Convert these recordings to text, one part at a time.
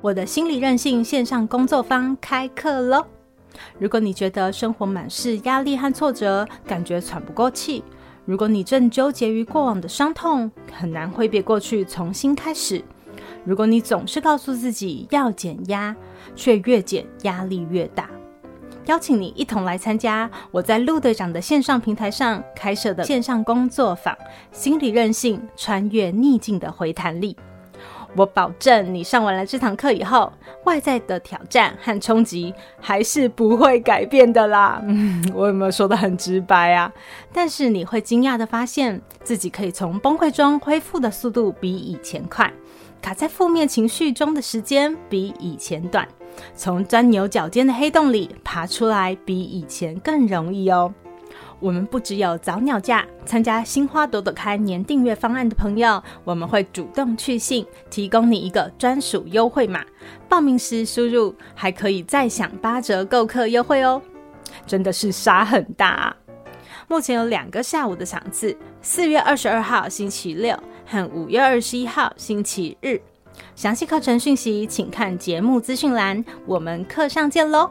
我的心理韧性线上工作坊开课喽！如果你觉得生活满是压力和挫折，感觉喘不过气；如果你正纠结于过往的伤痛，很难挥别过去，重新开始；如果你总是告诉自己要减压，却越减压力越大，邀请你一同来参加我在陆队长的线上平台上开设的线上工作坊——心理韧性穿越逆境的回弹力。我保证，你上完了这堂课以后，外在的挑战和冲击还是不会改变的啦。嗯，我有没有说得很直白啊？但是你会惊讶地发现自己可以从崩溃中恢复的速度比以前快，卡在负面情绪中的时间比以前短，从钻牛角尖的黑洞里爬出来比以前更容易哦。我们不只有早鸟价，参加新花朵朵开年订阅方案的朋友，我们会主动去信，提供你一个专属优惠码。报名时输入，还可以再享八折购课优惠哦！真的是杀很大啊！目前有两个下午的场次，四月二十二号星期六和五月二十一号星期日。详细课程讯息请看节目资讯栏。我们课上见喽！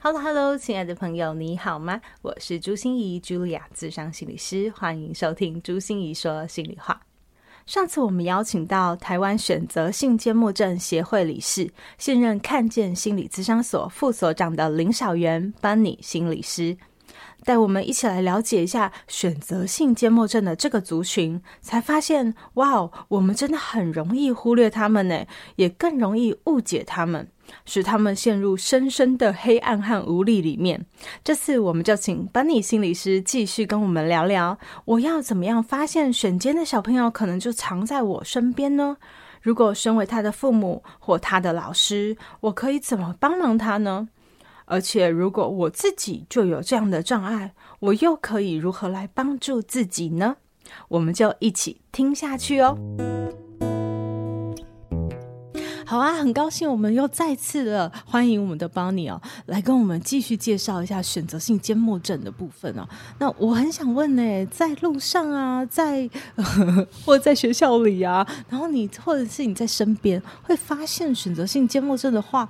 Hello，Hello，亲爱的朋友，你好吗？我是朱心仪，Julia，咨商心理师，欢迎收听朱心仪说心里话。上次我们邀请到台湾选择性缄默症协会理事、现任看见心理咨商所副所长的林小媛班尼心理师。带我们一起来了解一下选择性缄默症的这个族群，才发现，哇哦，我们真的很容易忽略他们呢，也更容易误解他们，使他们陷入深深的黑暗和无力里面。这次我们就请班尼心理师继续跟我们聊聊，我要怎么样发现选缄的小朋友可能就藏在我身边呢？如果身为他的父母或他的老师，我可以怎么帮忙他呢？而且，如果我自己就有这样的障碍，我又可以如何来帮助自己呢？我们就一起听下去哦。好啊，很高兴我们又再次的欢迎我们的 Bunny 哦，来跟我们继续介绍一下选择性缄默症的部分哦。那我很想问呢，在路上啊，在 或者在学校里啊，然后你或者是你在身边会发现选择性缄默症的话，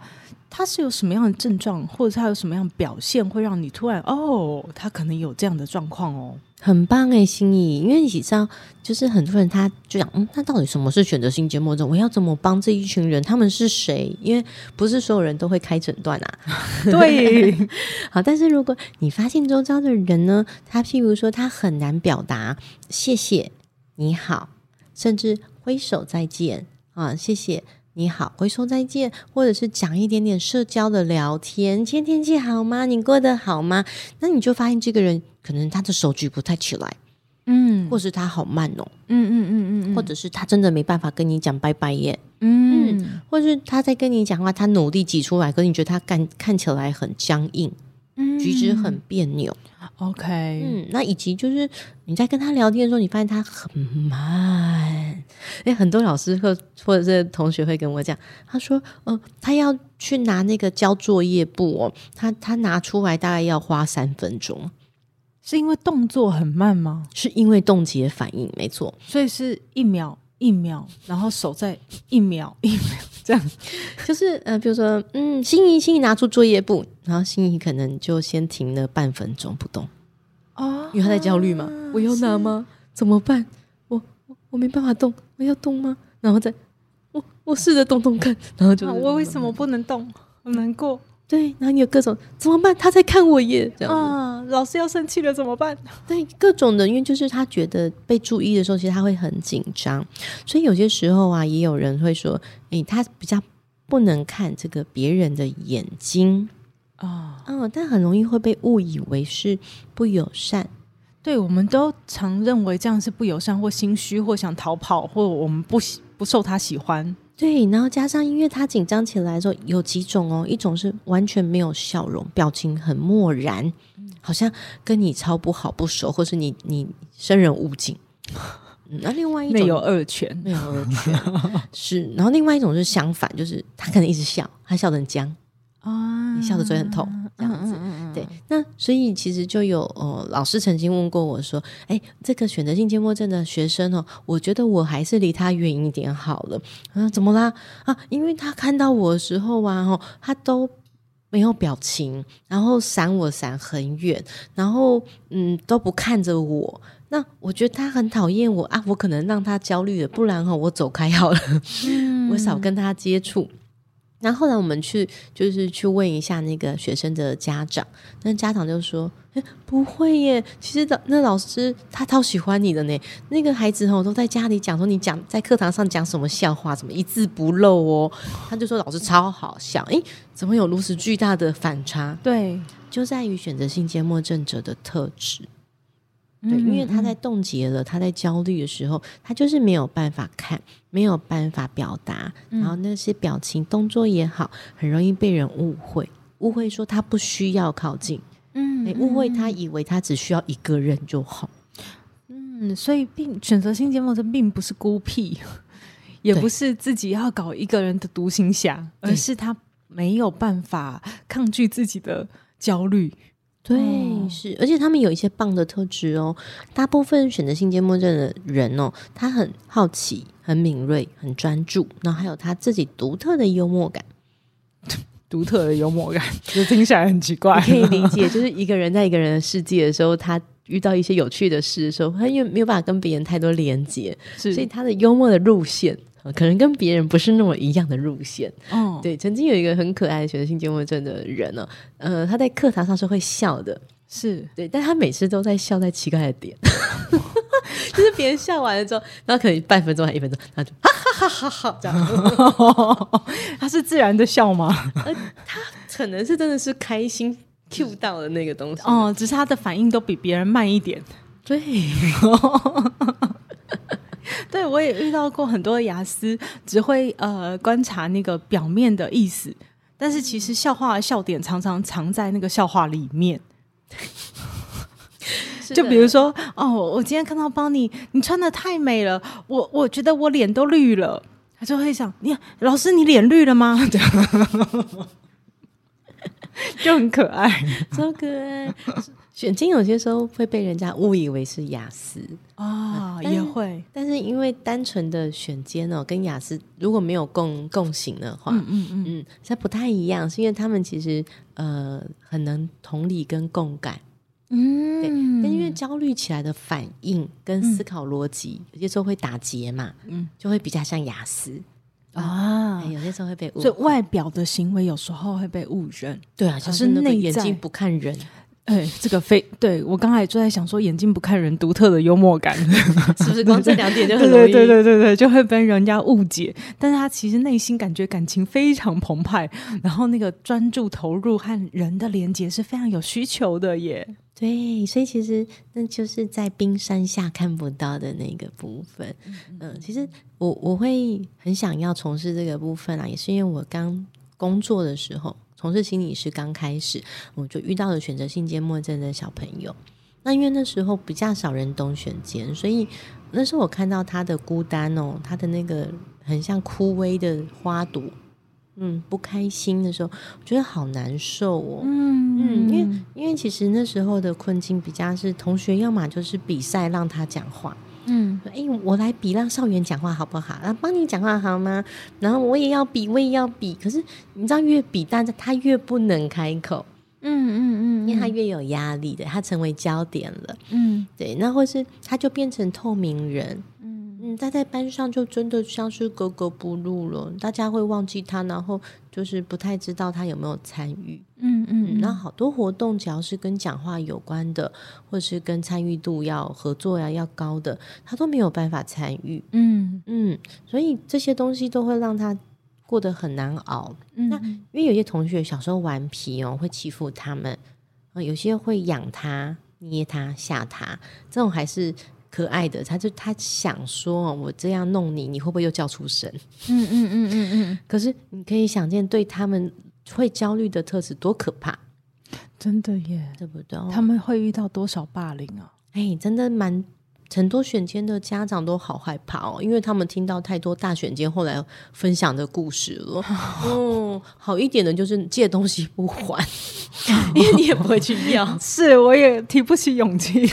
他是有什么样的症状，或者他有什么样的表现，会让你突然哦，他可能有这样的状况哦？很棒哎，芯仪，因为你知道，就是很多人他就讲，嗯，那到底什么是选择性缄默症？我要怎么帮这一群人？他们是谁？因为不是所有人都会开诊断啊。对，好，但是如果你发现周遭的人呢，他譬如说他很难表达谢谢、你好，甚至挥手再见啊，谢谢。你好，回说再见，或者是讲一点点社交的聊天。今天天气好吗？你过得好吗？那你就发现这个人可能他的手举不太起来，嗯，或是他好慢哦，嗯嗯嗯嗯，或者是他真的没办法跟你讲拜拜耶，嗯，嗯，或者是他在跟你讲话，他努力挤出来，可是你觉得他看看起来很僵硬，嗯，举止很别扭。OK，嗯，那以及就是你在跟他聊天的时候，你发现他很慢。哎，很多老师或或者是同学会跟我讲，他说，嗯、呃，他要去拿那个交作业簿哦，他他拿出来大概要花三分钟，是因为动作很慢吗？是因为冻结反应，没错，所以是一秒一秒，然后手在一秒 一秒这样，就是呃，比如说，嗯，心仪心仪拿出作业簿，然后心仪可能就先停了半分钟不动。哦，因为他在焦虑嘛，我要拿吗？怎么办？我我我没办法动，我要动吗？然后再我我试着动动看，然后就我为什么不能动？好难过。对，然后你有各种怎么办？他在看我耶，这样啊，老师要生气了怎么办？对，各种的，因为就是他觉得被注意的时候，其实他会很紧张，所以有些时候啊，也有人会说，诶，他比较不能看这个别人的眼睛。啊，嗯，但很容易会被误以为是不友善。对，我们都常认为这样是不友善或心虚或想逃跑，或我们不喜不受他喜欢。对，然后加上因为他紧张起来的时候有几种哦，一种是完全没有笑容，表情很漠然，好像跟你超不好不熟，或是你你生人勿近。那另外一种没有二权，没有二犬 是，然后另外一种是相反，就是他可能一直笑，他笑得很僵啊，你笑的嘴很痛这样子。对，那所以其实就有呃，老师曾经问过我说：“哎，这个选择性缄默症的学生哦，我觉得我还是离他远一点好了。嗯，怎么啦？啊，因为他看到我的时候啊，哦，他都没有表情，然后闪我闪很远，然后嗯都不看着我。那我觉得他很讨厌我啊，我可能让他焦虑了，不然哈，我走开好了，嗯、我少跟他接触。”然后后来我们去就是去问一下那个学生的家长，那家长就说：“诶，不会耶，其实那老师他超喜欢你的呢。那个孩子哦都在家里讲说你讲在课堂上讲什么笑话，怎么一字不漏哦。他就说老师超好笑。诶，怎么有如此巨大的反差？对，就在于选择性缄默症者的特质。”对，因为他在冻结了，他在焦虑的时候，他就是没有办法看，没有办法表达，然后那些表情动作也好，很容易被人误会，误会说他不需要靠近，嗯，误会他以为他只需要一个人就好，嗯，所以并选择性缄默症并不是孤僻，也不是自己要搞一个人的独行侠，而是他没有办法抗拒自己的焦虑。对，是，而且他们有一些棒的特质哦。大部分选择性缄默症的人哦，他很好奇、很敏锐、很专注，然后还有他自己独特的幽默感。独特的幽默感，就听起来很奇怪。可以理 解，就是一个人在一个人的世界的时候，他遇到一些有趣的事的时候，他因为没有办法跟别人太多连接，所以他的幽默的路线。可能跟别人不是那么一样的路线。哦，对，曾经有一个很可爱的选择性缄默症的人呢，呃，他在课堂上是会笑的，是对，但他每次都在笑在奇怪的点，就是别人笑完了之后，然后可能半分钟还一分钟，他就哈哈哈哈哈这样，他是自然的笑吗？呃，他可能是真的是开心 cue 到了那个东西，哦，只是他的反应都比别人慢一点，对。对，我也遇到过很多雅思，只会呃观察那个表面的意思，但是其实笑话的笑点常常藏在那个笑话里面。就比如说，哦，我今天看到邦尼，你穿的太美了，我我觉得我脸都绿了，他就会想，你老师你脸绿了吗？就很可爱，超可爱。选金有些时候会被人家误以为是雅思啊，也会。但是因为单纯的选缄哦，跟雅思如果没有共共性的话，嗯嗯嗯，嗯，它不太一样，是因为他们其实呃很能同理跟共感，嗯，对。但因为焦虑起来的反应跟思考逻辑，嗯、有些时候会打结嘛，嗯，就会比较像雅思啊、哎。有些时候会被误，所以外表的行为有时候会被误认，对啊，就是那个眼睛不看人。哎，这个非对我刚才就在想说，眼睛不看人，独特的幽默感，是不是光这两点就很容易？对对对对对，就会被人家误解。但是他其实内心感觉感情非常澎湃，然后那个专注投入和人的连接是非常有需求的耶。对，所以其实那就是在冰山下看不到的那个部分。嗯，其实我我会很想要从事这个部分啊，也是因为我刚工作的时候。从事心理师刚开始，我就遇到了选择性缄默症的小朋友。那因为那时候比较少人懂选缄，所以那时候我看到他的孤单哦，他的那个很像枯萎的花朵，嗯，不开心的时候，我觉得好难受哦。嗯嗯，因为因为其实那时候的困境比较是同学要么就是比赛让他讲话。嗯，哎，我来比让少元讲话好不好？啊，帮你讲话好吗？然后我也要比，我也要比。可是你知道，越比，但是他越不能开口。嗯嗯嗯，因为他越有压力的，他成为焦点了。嗯，对，那或是他就变成透明人。嗯，他在班上就真的像是格格不入了，大家会忘记他，然后就是不太知道他有没有参与。嗯嗯，那好多活动只要是跟讲话有关的，或是跟参与度要合作呀要高的，他都没有办法参与。嗯嗯，所以这些东西都会让他过得很难熬。嗯，那因为有些同学小时候顽皮哦，会欺负他们，有些会养他。捏他、吓他，这种还是可爱的。他就他想说，我这样弄你，你会不会又叫出声？嗯嗯嗯嗯嗯。嗯，可是你可以想见，对他们会焦虑的特质多可怕，真的耶，对不对？他们会遇到多少霸凌啊？哎，真的蛮。很多选监的家长都好害怕哦，因为他们听到太多大选监后来分享的故事了。嗯，好一点的就是借东西不还，因为你也不会去要。是，我也提不起勇气。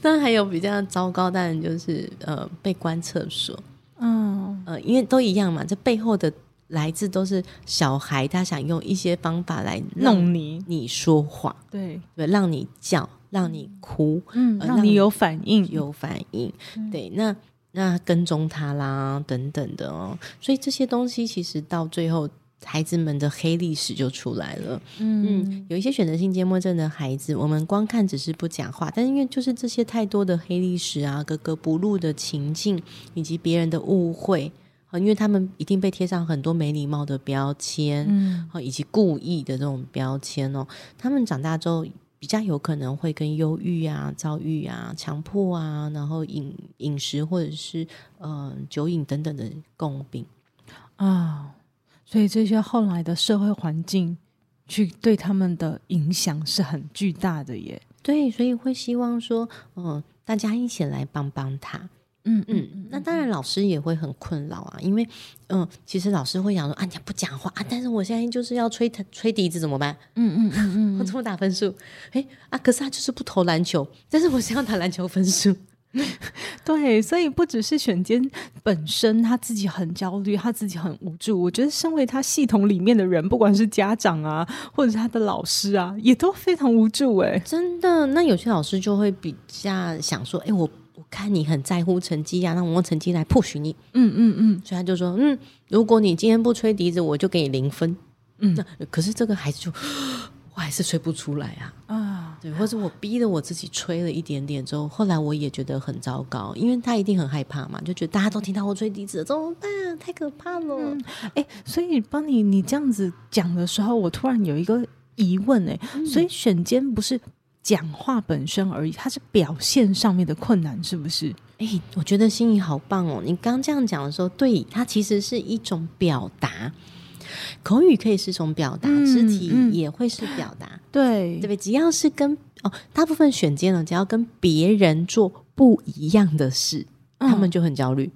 但还有比较糟糕当然就是呃被关厕所。嗯呃，因为都一样嘛，这背后的来自都是小孩，他想用一些方法来弄你，你说话，对对，让你叫。让你哭，嗯，让你有反应，有反应，嗯、对，那那跟踪他啦，等等的哦，所以这些东西其实到最后，孩子们的黑历史就出来了。嗯，嗯，有一些选择性缄默症的孩子，我们光看只是不讲话，但是因为就是这些太多的黑历史啊，格格不入的情境，以及别人的误会，因为他们一定被贴上很多没礼貌的标签，嗯，以及故意的这种标签哦，他们长大之后。比较有可能会跟忧郁啊、躁郁啊、强迫啊，然后饮饮食或者是呃酒瘾等等的共病啊，所以这些后来的社会环境去对他们的影响是很巨大的耶。对，所以会希望说，嗯、呃，大家一起来帮帮他。嗯嗯，嗯，那当然老师也会很困扰啊，因为嗯，其实老师会想说啊，你不讲话啊，但是我现在就是要吹吹笛子怎么办？嗯嗯嗯嗯，我怎么打分数？哎啊，可是他就是不投篮球，但是我想要打篮球分数。对，所以不只是选监本身他自己很焦虑，他自己很无助，我觉得身为他系统里面的人，不管是家长啊，或者是他的老师啊，也都非常无助哎，真的。那有些老师就会比较想说，哎我。我看你很在乎成绩呀、啊，那我用成绩来 push 你。嗯嗯嗯，所以他就说，嗯，如果你今天不吹笛子，我就给你零分。嗯，那可是这个孩子就 我还是吹不出来啊啊，对，或者我逼着我自己吹了一点点之后，后来我也觉得很糟糕，因为他一定很害怕嘛，就觉得大家都听到我吹笛子，怎么办？太可怕了。哎、嗯欸，所以帮你你这样子讲的时候，我突然有一个疑问哎、欸嗯，所以选监不是？讲话本身而已，它是表现上面的困难，是不是？哎、欸，我觉得心仪好棒哦！你刚这样讲的时候，对，它其实是一种表达，口语可以是一种表达，嗯、肢体也会是表达，对、嗯、对不对？只要是跟哦，大部分选监呢，只要跟别人做不一样的事，嗯、他们就很焦虑。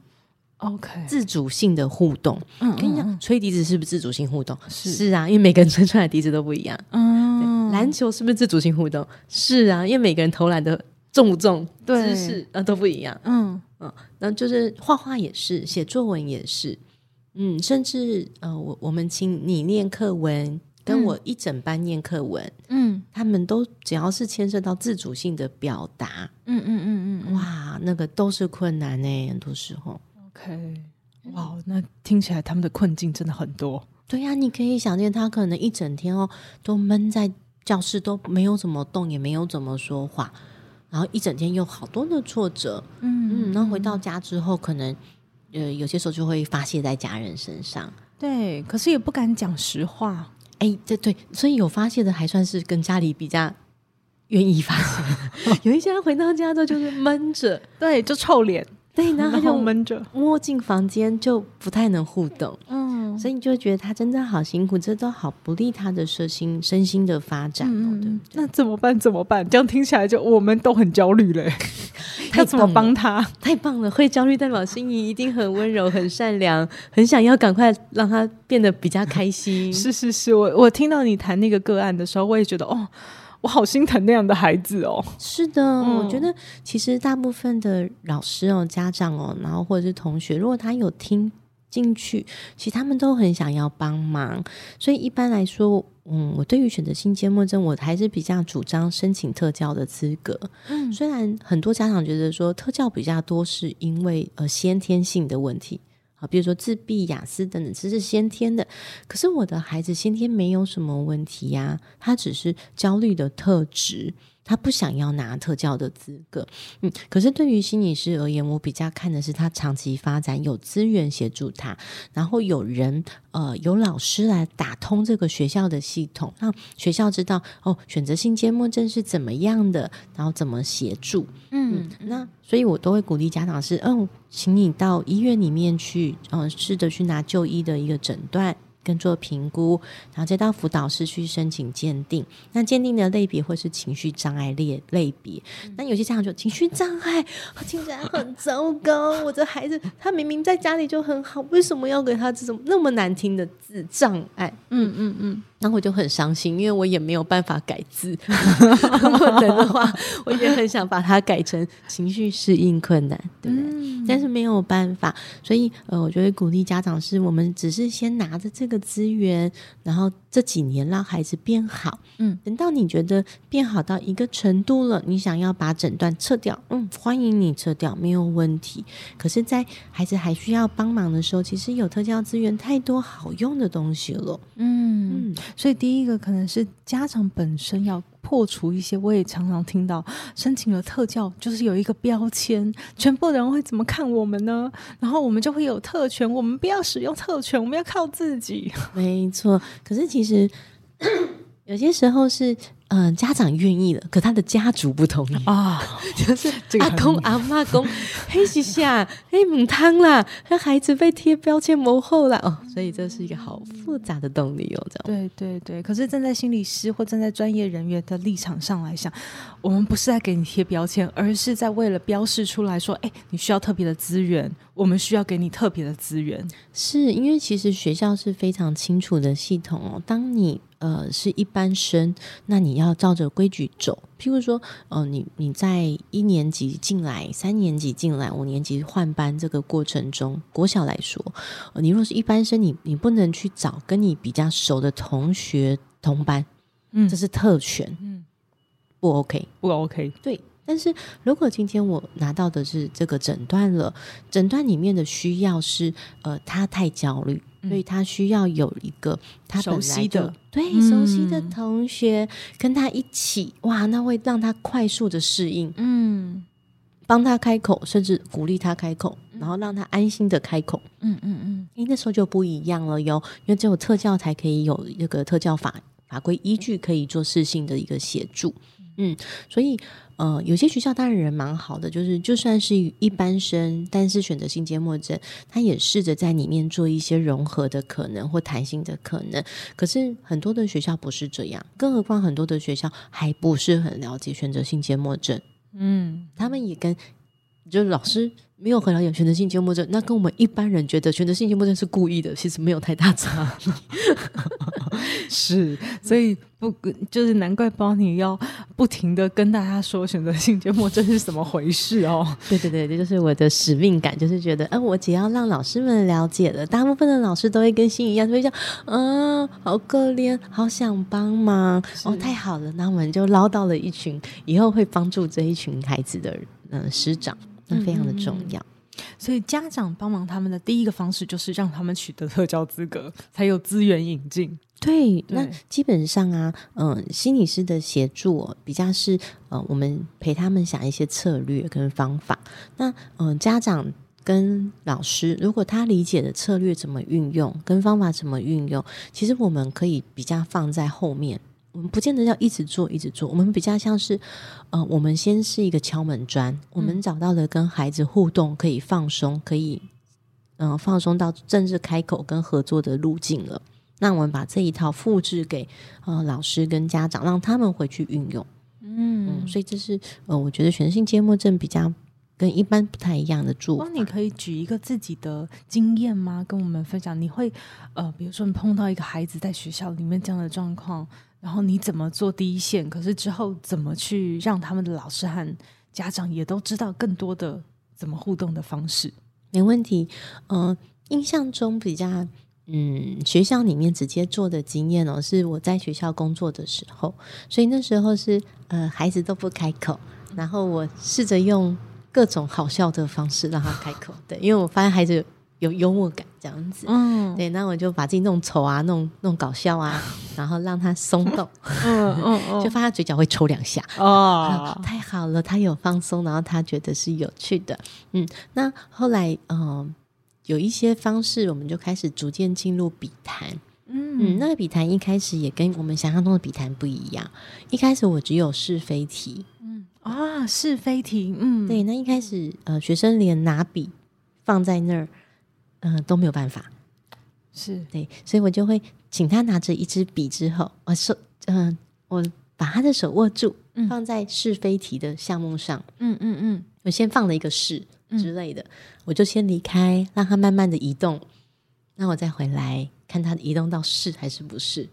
OK，自主性的互动，嗯，跟你讲，吹笛子是不是自主性互动？是是啊，因为每个人吹出来的笛子都不一样，嗯。篮球是不是自主性互动？是啊，因为每个人投篮的重不重、姿势啊都不一样。嗯嗯，然后就是画画也是，写作文也是，嗯，甚至呃，我我们请你念课文，跟我一整班念课文，嗯，他们都只要是牵涉到自主性的表达，嗯嗯嗯嗯，哇，那个都是困难呢，很多时候。OK，哇，那听起来他们的困境真的很多。对呀，你可以想见他可能一整天哦都闷在。教室都没有怎么动，也没有怎么说话，然后一整天有好多的挫折，嗯嗯，然后回到家之后，可能呃有些时候就会发泄在家人身上，对，可是也不敢讲实话，哎，对对，所以有发泄的还算是跟家里比较愿意发泄，有一些人回到家之后就是闷着，对，就臭脸。对，然后就闷着，摸进房间就不太能互动，嗯，所以你就会觉得他真的好辛苦，这都好不利他的身心身心的发展，嗯，对，对。那怎么办？怎么办？这样听起来就我们都很焦虑嘞。要怎么帮他？太棒了！会焦虑代表心怡一定很温柔、很善良，很想要赶快让他变得比较开心。是是是，我我听到你谈那个个案的时候，我也觉得哦。我好心疼那样的孩子哦。是的，嗯，我觉得其实大部分的老师哦、家长哦，然后或者是同学，如果他有听进去，其实他们都很想要帮忙。所以一般来说，嗯，我对于选择性缄默症，我还是比较主张申请特教的资格。嗯，虽然很多家长觉得说特教比较多，是因为呃先天性的问题。好，比如说自闭、雅思等等，这是先天的。可是我的孩子先天没有什么问题呀，他只是焦虑的特质。他不想要拿特教的资格。嗯，可是对于心理师而言，我比较看的是他长期发展有资源协助他，然后有人呃有老师来打通这个学校的系统，让学校知道哦选择性缄默症是怎么样的，然后怎么协助。嗯，嗯，那所以我都会鼓励家长是，嗯、哦，请你到医院里面去，嗯、呃，试着去拿就医的一个诊断。跟做评估，然后再到辅导室去申请鉴定。那鉴定的类别会是情绪障碍类类别。那有些家长就情绪障碍，听起来很糟糕。我的孩子他明明在家里就很好，为什么要给他这种那么难听的字障碍？嗯嗯嗯。然后我就很伤心，因为我也没有办法改字。如果能的话，我也很想把它改成情绪适应困难，对不对？嗯、但是没有办法，所以呃，我觉得鼓励家长是我们只是先拿着这个资源，然后这几年让孩子变好。嗯，等到你觉得变好到一个程度了，你想要把诊断撤掉，嗯，欢迎你撤掉，没有问题。可是，在孩子还需要帮忙的时候，其实有特教资源太多好用的东西了。嗯。嗯所以，第一个可能是家长本身要破除一些。我也常常听到，申请了特教就是有一个标签，全部人会怎么看我们呢？然后我们就会有特权，我们不要使用特权，我们要靠自己。没错，可是其实 有些时候是。嗯，家长愿意了，可他的家族不同意。啊，就是阿公阿妈公嘿西夏黑母汤啦，那孩子被贴标签模后了哦，所以这是一个好复杂的动力哦，这样。对对对，可是站在心理师或站在专业人员的立场上来想，我们不是在给你贴标签，而是在为了标示出来说，哎，你需要特别的资源，我们需要给你特别的资源，是因为其实学校是非常清楚的系统哦，当你。呃，是一般生，那你要照着规矩走。譬如说，呃，你你在一年级进来，三年级进来，五年级换班这个过程中，国小来说，呃，你若是一般生，你你不能去找跟你比较熟的同学同班，嗯，这是特权，嗯，不 OK，不 OK，对。但是如果今天我拿到的是这个诊断了，诊断里面的需要是，呃，他太焦虑。所以他需要有一个他熟悉的。对、嗯、熟悉的同学跟他一起哇，那会让他快速的适应，嗯，帮他开口，甚至鼓励他开口，然后让他安心的开口，嗯嗯嗯，因为那时候就不一样了哟，因为只有特教才可以有这个特教法法规依据，可以做适性的一个协助，嗯，所以。呃，有些学校当然人蛮好的，就是就算是一般生，但是选择性缄默症，他也试着在里面做一些融合的可能或弹性的可能。可是很多的学校不是这样，更何况很多的学校还不是很了解选择性缄默症。嗯，他们也跟就是老师没有很了解选择性缄默症，那跟我们一般人觉得选择性缄默症是故意的，其实没有太大差异。是，所以不就是难怪包尼要不停的跟大家说选择性缄默症是怎么回事哦？对对对，这就是我的使命感，就是觉得，哎、呃，我只要让老师们了解了，大部分的老师都会跟心一样，会讲，嗯、呃，好可怜，好想帮忙，哦，太好了，那我们就捞到了一群以后会帮助这一群孩子的嗯、呃、师长，那非常的重要。嗯所以家长帮忙他们的第一个方式就是让他们取得特教资格，才有资源引进。对，对，那基本上啊，嗯、呃，心理师的协助、哦、比较是呃，我们陪他们想一些策略跟方法。那嗯、呃，家长跟老师如果他理解的策略怎么运用，跟方法怎么运用，其实我们可以比较放在后面。我们不见得要一直做，一直做。我们比较像是，呃，我们先是一个敲门砖，我们找到了跟孩子互动可以放松，可以，嗯、呃，放松到正式开口跟合作的路径了。那我们把这一套复制给呃老师跟家长，让他们回去运用。嗯，嗯，所以这是呃，我觉得选择性缄默症比较跟一般不太一样的做法。那你可以举一个自己的经验吗？跟我们分享，你会呃，比如说你碰到一个孩子在学校里面这样的状况。然后你怎么做第一线？可是之后怎么去让他们的老师和家长也都知道更多的怎么互动的方式？没问题。嗯、印象中比较嗯，学校里面直接做的经验哦，是我在学校工作的时候，所以那时候是呃，孩子都不开口，然后我试着用各种好笑的方式让他开口。对，因为我发现孩子有幽默感这样子。嗯，对，那我就把自己弄丑啊，弄弄搞笑啊，然后让他松动，嗯嗯嗯，就发现他嘴角会抽两下。哦，太好了，他有放松，然后他觉得是有趣的。嗯，那后来嗯、呃，有一些方式，我们就开始逐渐进入笔谈。嗯嗯，那个笔谈一开始也跟我们想象中的笔谈不一样。一开始我只有是非题，嗯啊，是非题，嗯，对。那一开始呃，学生连拿笔放在那儿，呃，都没有办法，是对，所以我就会请他拿着一支笔之后，我手嗯，我把他的手握住，放在是非题的项目上，嗯嗯嗯，我先放了一个是之类的，我就先离开，让他慢慢的移动，那我再回来。看他移动到是还是不是？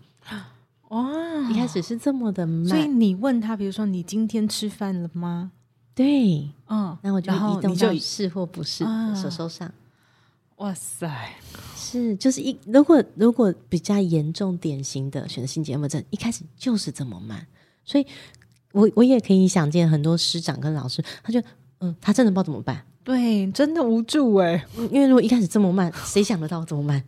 哇，一开始是这么的慢，所以你问他，比如说你今天吃饭了吗？对，嗯，那我就移动到是或不是，手手上。哇塞，是就是一如果如果比较严重典型的选择性缄默症，一开始就是这么慢，所以我我也可以想见很多师长跟老师，他就嗯，他真的不知道怎么办，对，真的无助哎，因为如果一开始这么慢，谁想得到这么慢？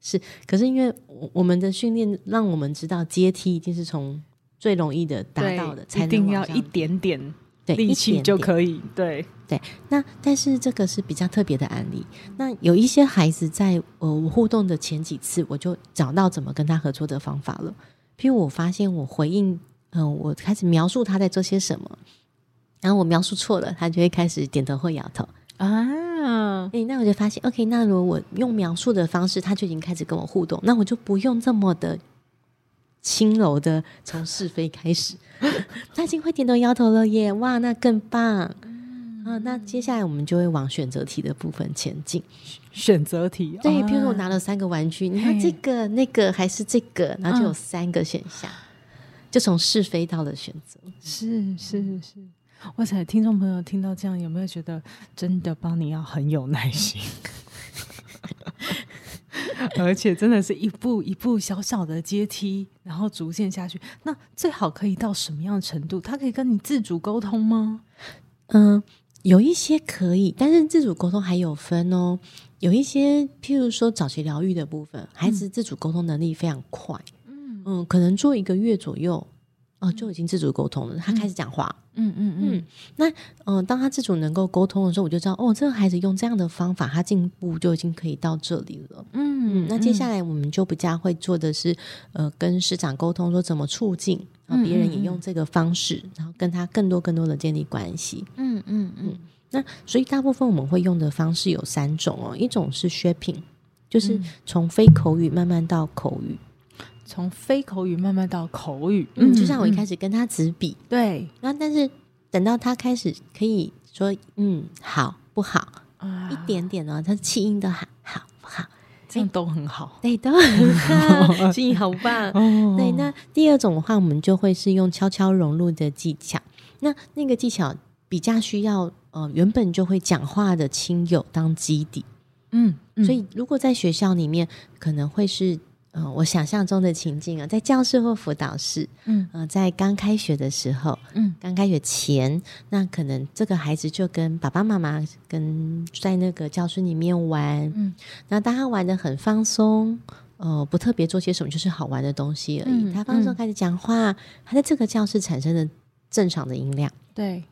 是，可是因为我们的训练让我们知道阶梯一定是从最容易的达到的，才一定要一点点。力气就可以。对对，那但是这个是比较特别的案例。那有一些孩子在呃我互动的前几次，我就找到怎么跟他合作的方法了。譬如我发现我回应，嗯、呃，我开始描述他在做些什么，然后我描述错了，他就会开始点头或摇头啊。嗯，哎，那我就发现，OK，那如果我用描述的方式，他就已经开始跟我互动，那我就不用这么的轻柔的从是非开始，他已经会点头摇头了耶，哇，那更棒。嗯、啊，那接下来我们就会往选择题的部分前进。选择题，对，比如说我拿了三个玩具，你看这个、那个还是这个，然后就有三个选项，嗯、就从是非到了选择，是是是。是哇塞，听众朋友听到这样，有没有觉得真的帮你要很有耐心？而且真的是一步一步小小的阶梯，然后逐渐下去。那最好可以到什么样的程度？他可以跟你自主沟通吗？嗯，有一些可以，但是自主沟通还有分哦。有一些，譬如说早期疗愈的部分，孩子自主沟通能力非常快。嗯嗯，可能做一个月左右。哦，就已经自主沟通了。他开始讲话，嗯嗯嗯，嗯。那嗯、呃，当他自主能够沟通的时候，我就知道，哦，这个孩子用这样的方法，他进步就已经可以到这里了。嗯，嗯，那接下来我们就不加会做的是，呃，跟师长沟通，说怎么促进，然后别人也用这个方式，然后跟他更多更多的建立关系。嗯嗯嗯。那所以大部分我们会用的方式有三种哦，一种是 shaping，就是从非口语慢慢到口语。从非口语慢慢到口语，嗯，就像我一开始跟他纸笔，对，然后但是等到他开始可以说，嗯，好不好？啊，一点点呢，他气音都喊好不好？这样都很好，对，都很好，经营好棒。对，那第二种的话，我们就会是用悄悄融入的技巧。那那个技巧比较需要呃，原本就会讲话的亲友当基底，嗯，所以如果在学校里面，可能会是。嗯，我想象中的情境啊，在教室或辅导室，嗯，呃，在刚开学的时候，嗯，刚开学前，那可能这个孩子就跟爸爸妈妈跟在那个教室里面玩，嗯，那当他玩的很放松，呃，不特别做些什么，就是好玩的东西而已。嗯，他放松开始讲话，他在这个教室产生的正常的音量。对，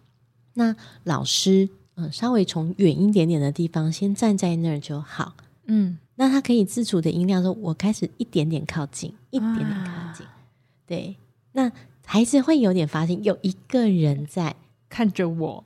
那老师，嗯，呃，稍微从远一点点的地方先站在那儿就好。嗯。那他可以自主的音量说：“我开始一点点靠近，一点点靠近。”对，那孩子会有点发现有一个人在看着我，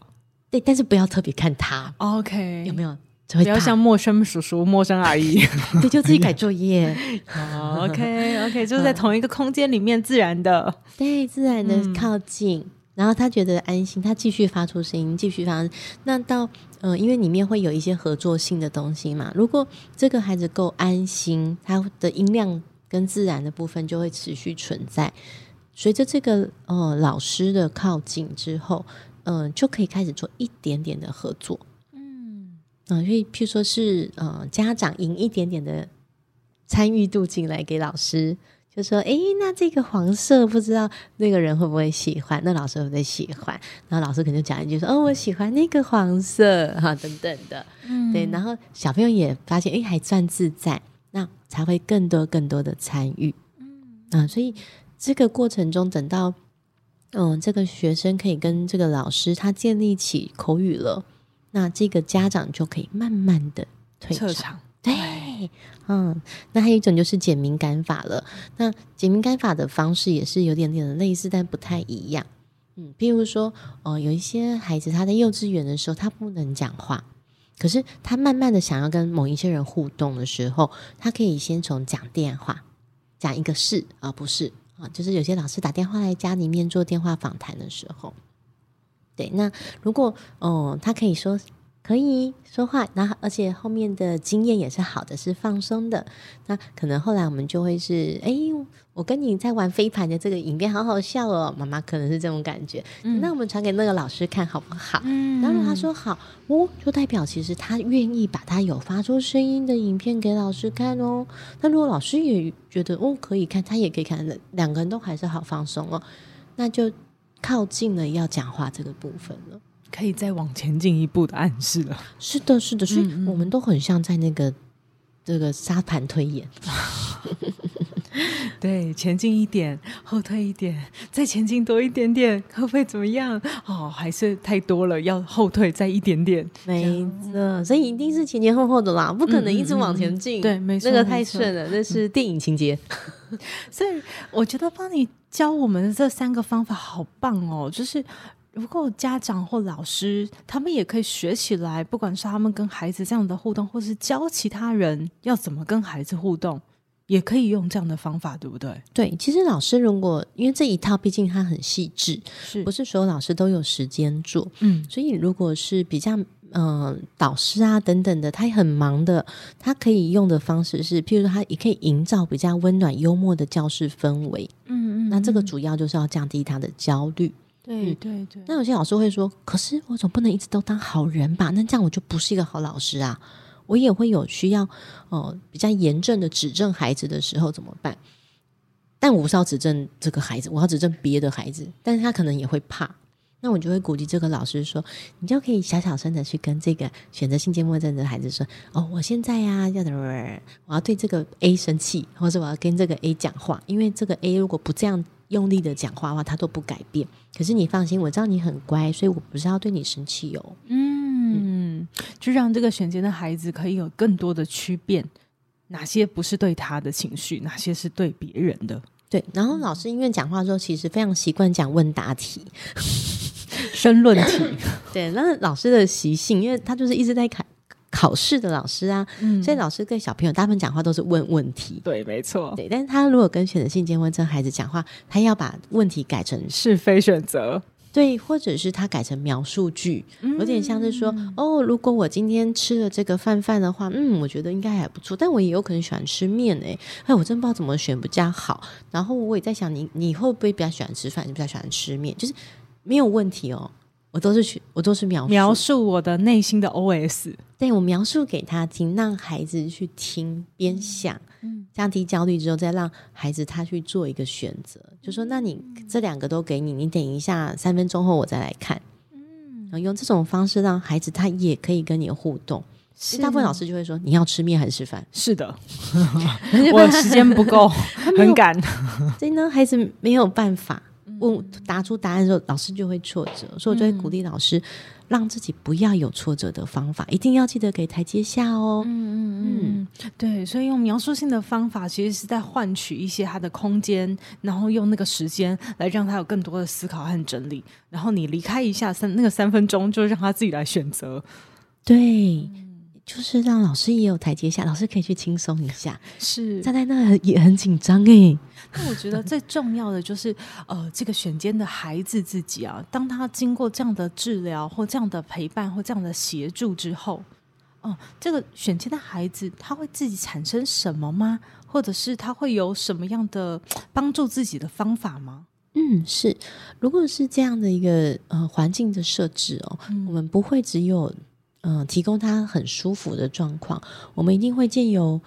对，但是不要特别看他。OK，有没有？不要像陌生叔叔、陌生阿姨，对，就自己改作业。OK，OK，就是在同一个空间里面，自然的，对，自然的靠近。嗯然后他觉得安心，他继续发出声音，继续发。那到呃，因为里面会有一些合作性的东西嘛。如果这个孩子够安心，他的音量跟自然的部分就会持续存在。随着这个呃老师的靠近之后，嗯、呃，就可以开始做一点点的合作。嗯，啊、呃，所以譬如说是呃家长引一点点的参与度进来给老师。就说：“诶，那这个黄色不知道那个人会不会喜欢？那老师会不会喜欢？然后老师可能就讲一句说：‘哦，我喜欢那个黄色。’哈，等等的，嗯，对。然后小朋友也发现，诶，还算自在，那才会更多更多的参与，嗯啊，所以这个过程中，等到嗯，这个学生可以跟这个老师他建立起口语了，那这个家长就可以慢慢的退场。”对，嗯，那还有一种就是简明感法了。那简明感法的方式也是有点点的类似，但不太一样。嗯，譬如说，哦、呃，有一些孩子他在幼稚园的时候他不能讲话，可是他慢慢的想要跟某一些人互动的时候，他可以先从讲电话，讲一个是而不是啊，就是有些老师打电话来家里面做电话访谈的时候，对，那如果哦、呃，他可以说。可以说话，然后而且后面的经验也是好的，是放松的。那可能后来我们就会是，哎，我跟你在玩飞盘的这个影片好好笑哦，妈妈可能是这种感觉。嗯、那我们传给那个老师看好不好？嗯，然后他说好，哦，就代表其实他愿意把他有发出声音的影片给老师看哦。那如果老师也觉得哦可以看，他也可以看，两个人都还是好放松哦，那就靠近了要讲话这个部分了。可以再往前进一步的暗示了。是的，是的，所以我们都很像在那个这个沙盘推演。对，前进一点，后退一点，再前进多一点点，会不会怎么样？哦，还是太多了，要后退再一点点。没错，所以一定是前前后后的啦，不可能一直往前进。嗯嗯嗯对，没错，那个太顺了，那是电影情节。所以我觉得帮你教我们的这三个方法好棒哦，就是。如果家长或老师，他们也可以学起来，不管是他们跟孩子这样的互动，或是教其他人要怎么跟孩子互动，也可以用这样的方法，对不对？对，其实老师如果因为这一套毕竟它很细致，是不是所有老师都有时间做？嗯，所以如果是比较嗯、呃、导师啊等等的，他很忙的，他可以用的方式是，譬如说他也可以营造比较温暖幽默的教室氛围。嗯，嗯嗯，那这个主要就是要降低他的焦虑。对对对，那有些老师会说：“可是我总不能一直都当好人吧？那这样我就不是一个好老师啊！我也会有需要哦、呃，比较严正的指正孩子的时候怎么办？但我不是要指正这个孩子，我要指正别的孩子，但是他可能也会怕。那我就会鼓励这个老师说：你就可以小小声的去跟这个选择性缄默症的孩子说：哦，我现在呀、啊，要怎么？我要对这个 A 生气，或者我要跟这个 A 讲话，因为这个 A 如果不这样。”用力的讲话的话，他都不改变。可是你放心，我知道你很乖，所以我不是要对你生气哦。嗯，就让这个选择的孩子可以有更多的区辨，哪些不是对他的情绪，哪些是对别人的。对，然后老师因为讲话的时候，其实非常习惯讲问答题、申论题。对，那老师的习性，因为他就是一直在看。考试的老师啊，嗯、所以老师跟小朋友大部分讲话都是问问题。对，没错。对，但是他如果跟选择性缄默症孩子讲话，他要把问题改成是非选择，对，或者是他改成描述句，嗯、有点像是说，哦，如果我今天吃了这个饭饭的话，嗯，我觉得应该还不错，但我也有可能喜欢吃面诶，哎，我真不知道怎么选比较好。然后我也在想，你你会不会比较喜欢吃饭？你比较喜欢吃面？就是没有问题哦。我都是去，我都是描述描述我的内心的 OS。对，我描述给他听，让孩子去听边想，降低焦虑之后，再让孩子他去做一个选择。就说，那你这两个都给你，你等一下三分钟后我再来看。嗯，然后用这种方式让孩子他也可以跟你互动。是大部分老师就会说，你要吃面还是吃饭？是的，我时间不够，很赶。所以呢，孩子没有办法。问答出答案的时候，老师就会挫折，所以我就会鼓励老师，嗯、让自己不要有挫折的方法，一定要记得给台阶下哦。嗯嗯嗯，嗯对，所以用描述性的方法，其实是在换取一些他的空间，然后用那个时间来让他有更多的思考和整理。然后你离开一下三那个三分钟，就让他自己来选择。对。就是让老师也有台阶下，老师可以去轻松一下。是站在那也很紧张哎。那我觉得最重要的就是，呃，这个选监的孩子自己啊，当他经过这样的治疗或这样的陪伴或这样的协助之后，哦、呃，这个选监的孩子他会自己产生什么吗？或者是他会有什么样的帮助自己的方法吗？嗯，是。如果是这样的一个呃环境的设置哦，嗯、我们不会只有。嗯、呃，提供他很舒服的状况，我们一定会借由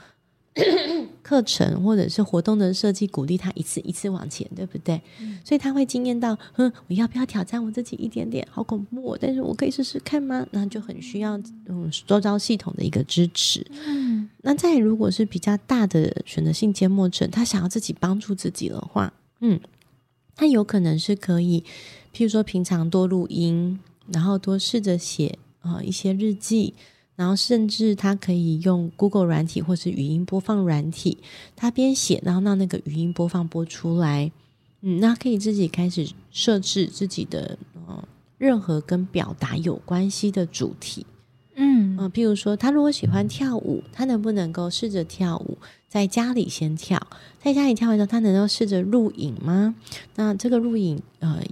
课程或者是活动的设计，鼓励他一次一次往前，对不对？嗯、所以他会惊艳到，哼，我要不要挑战我自己一点点？好恐怖、哦，但是我可以试试看吗？那就很需要嗯，周遭系统的一个支持。嗯，那再如果是比较大的选择性缄默症，他想要自己帮助自己的话，嗯，他有可能是可以，譬如说平常多录音，然后多试着写啊、呃、一些日记。然后甚至他可以用 Google 软体或是语音播放软体，他边写，然后让那个语音播放播出来，嗯，那可以自己开始设置自己的呃任何跟表达有关系的主题，嗯呃，譬如说他如果喜欢跳舞，他能不能够试着跳舞，在家里先跳，在家里跳完之后，他能够试着录影吗？那这个录影呃，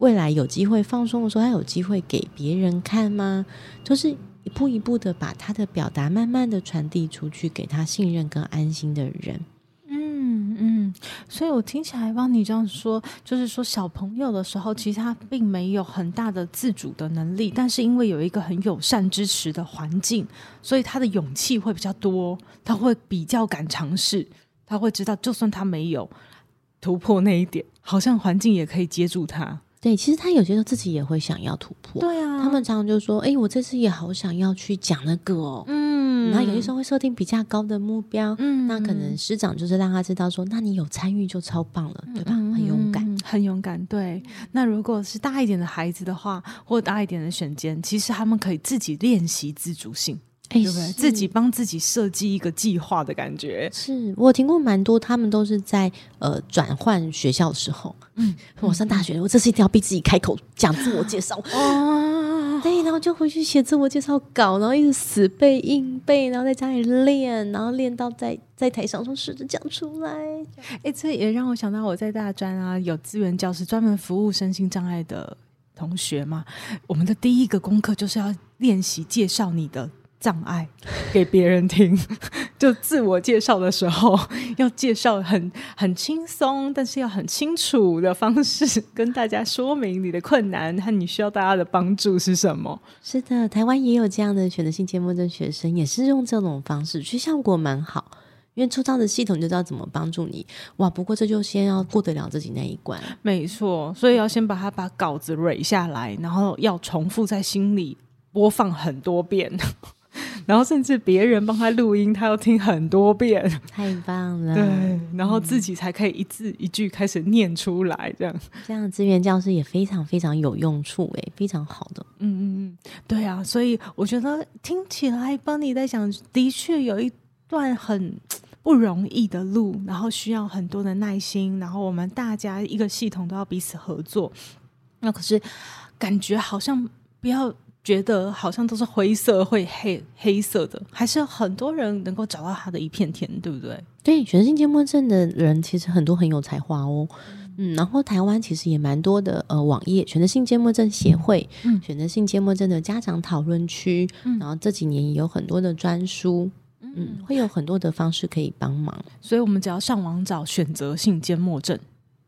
未来有机会放松的时候，他有机会给别人看吗？就是。一步一步的把他的表达慢慢的传递出去，给他信任跟安心的人。嗯嗯，所以我听起来帮你这样说，就是说小朋友的时候，其实他并没有很大的自主的能力，但是因为有一个很友善支持的环境，所以他的勇气会比较多，他会比较敢尝试，他会知道，就算他没有突破那一点，好像环境也可以接住他。对，其实他有些时候自己也会想要突破。对啊，他们常常就说：“哎，我这次也好想要去讲那个哦。”嗯，然后有些时候会设定比较高的目标。嗯，那可能师长就是让他知道说：“那你有参与就超棒了，对吧？很勇敢，很勇敢。”对。那如果是大一点的孩子的话，或大一点的选间，其实他们可以自己练习自主性。对不对？自己帮自己设计一个计划的感觉。是我听过蛮多，他们都是在呃转换学校的时候。嗯，我上大学，嗯、我这次一定要逼自己开口讲自我介绍。哦，对，然后就回去写自我介绍稿，然后一直死背硬背，然后在家里练，然后练到在在台上说试着讲出来。哎，这也让我想到我在大专啊，有资源教室专门服务身心障碍的同学嘛。我们的第一个功课就是要练习介绍你的。障碍给别人听，就自我介绍的时候要介绍很很轻松，但是要很清楚的方式跟大家说明你的困难和你需要大家的帮助是什么。是的，台湾也有这样的选择性缄默症学生，也是用这种方式，其实效果蛮好，因为出道的系统就知道怎么帮助你。哇，不过这就先要过得了自己那一关。没错，所以要先把它把稿子蕊下来，然后要重复在心里播放很多遍。然后甚至别人帮他录音，他要听很多遍，太棒了。对，然后自己才可以一字一句开始念出来，这样。这样资源教师也非常非常有用处，哎，非常好的。嗯嗯嗯，对啊，所以我觉得听起来帮你在想，的确有一段很不容易的路，然后需要很多的耐心，然后我们大家一个系统都要彼此合作。那可是感觉好像不要。觉得好像都是灰色、会黑黑色的，还是有很多人能够找到他的一片天，对不对？对，选择性缄默症的人其实很多很有才华哦。嗯，然后台湾其实也蛮多的呃网页，选择性缄默症协会，嗯，选择性缄默症的家长讨论区，嗯，然后这几年也有很多的专书，嗯，会有很多的方式可以帮忙，所以我们只要上网找选择性缄默症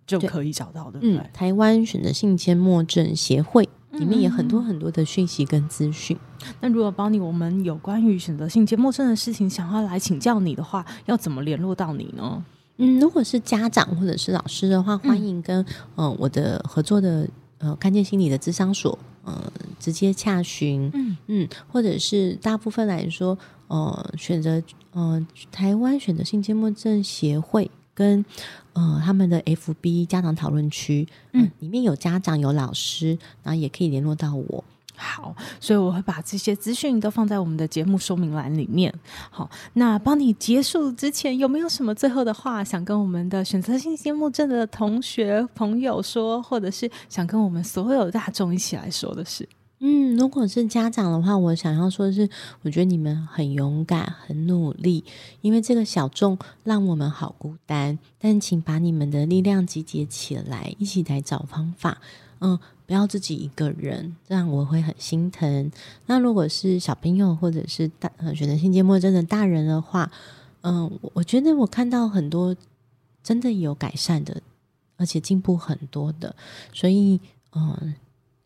就可以找到，对，对不对？嗯，台湾选择性缄默症协会。里面也很多很多的讯息跟资讯。那如果帮你，我们有关于选择性缄默症的事情，想要来请教你的话，要怎么联络到你呢？嗯，如果是家长或者是老师的话，欢迎跟嗯、呃、我的合作的呃看见心理的智商所呃直接洽询。嗯嗯，或者是大部分来说，呃选择呃台湾选择性缄默症协会。跟呃他们的 FB 家长讨论区，嗯，里面有家长有老师，然后也可以联络到我。好，所以我会把这些资讯都放在我们的节目说明栏里面。好，那帮你结束之前，有没有什么最后的话想跟我们的选择性节目症的同学朋友说，或者是想跟我们所有大众一起来说的事？嗯，如果是家长的话，我想要说的是，我觉得你们很勇敢、很努力，因为这个小众让我们好孤单。但请把你们的力量集结起来，一起来找方法。嗯，不要自己一个人，这样我会很心疼。那如果是小朋友或者是大呃选择性缄默症的大人的话，嗯，我觉得我看到很多真的有改善的，而且进步很多的，所以嗯。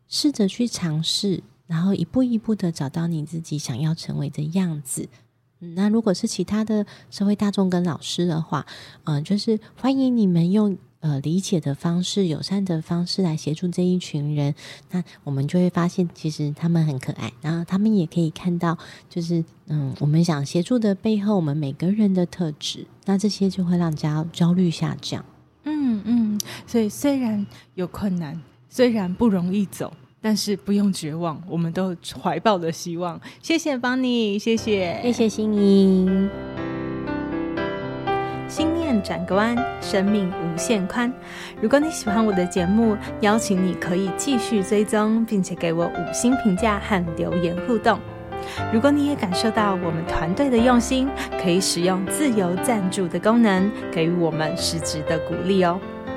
试着去尝试，然后一步一步的找到你自己想要成为的样子，那如果是其他的社会大众跟老师的话，嗯、呃，就是欢迎你们用呃理解的方式、友善的方式来协助这一群人。那我们就会发现，其实他们很可爱，然后他们也可以看到，就是嗯，我们想协助的背后，我们每个人的特质。那这些就会让家焦虑下降。嗯嗯，所以虽然有困难，虽然不容易走。但是不用绝望，我们都怀抱着希望。谢谢邦尼，谢谢，谢谢心怡。心念转个弯，生命无限宽。如果你喜欢我的节目，邀请你可以继续追踪，并且给我五星评价和留言互动。如果你也感受到我们团队的用心，可以使用自由赞助的功能，给予我们实质的鼓励哦。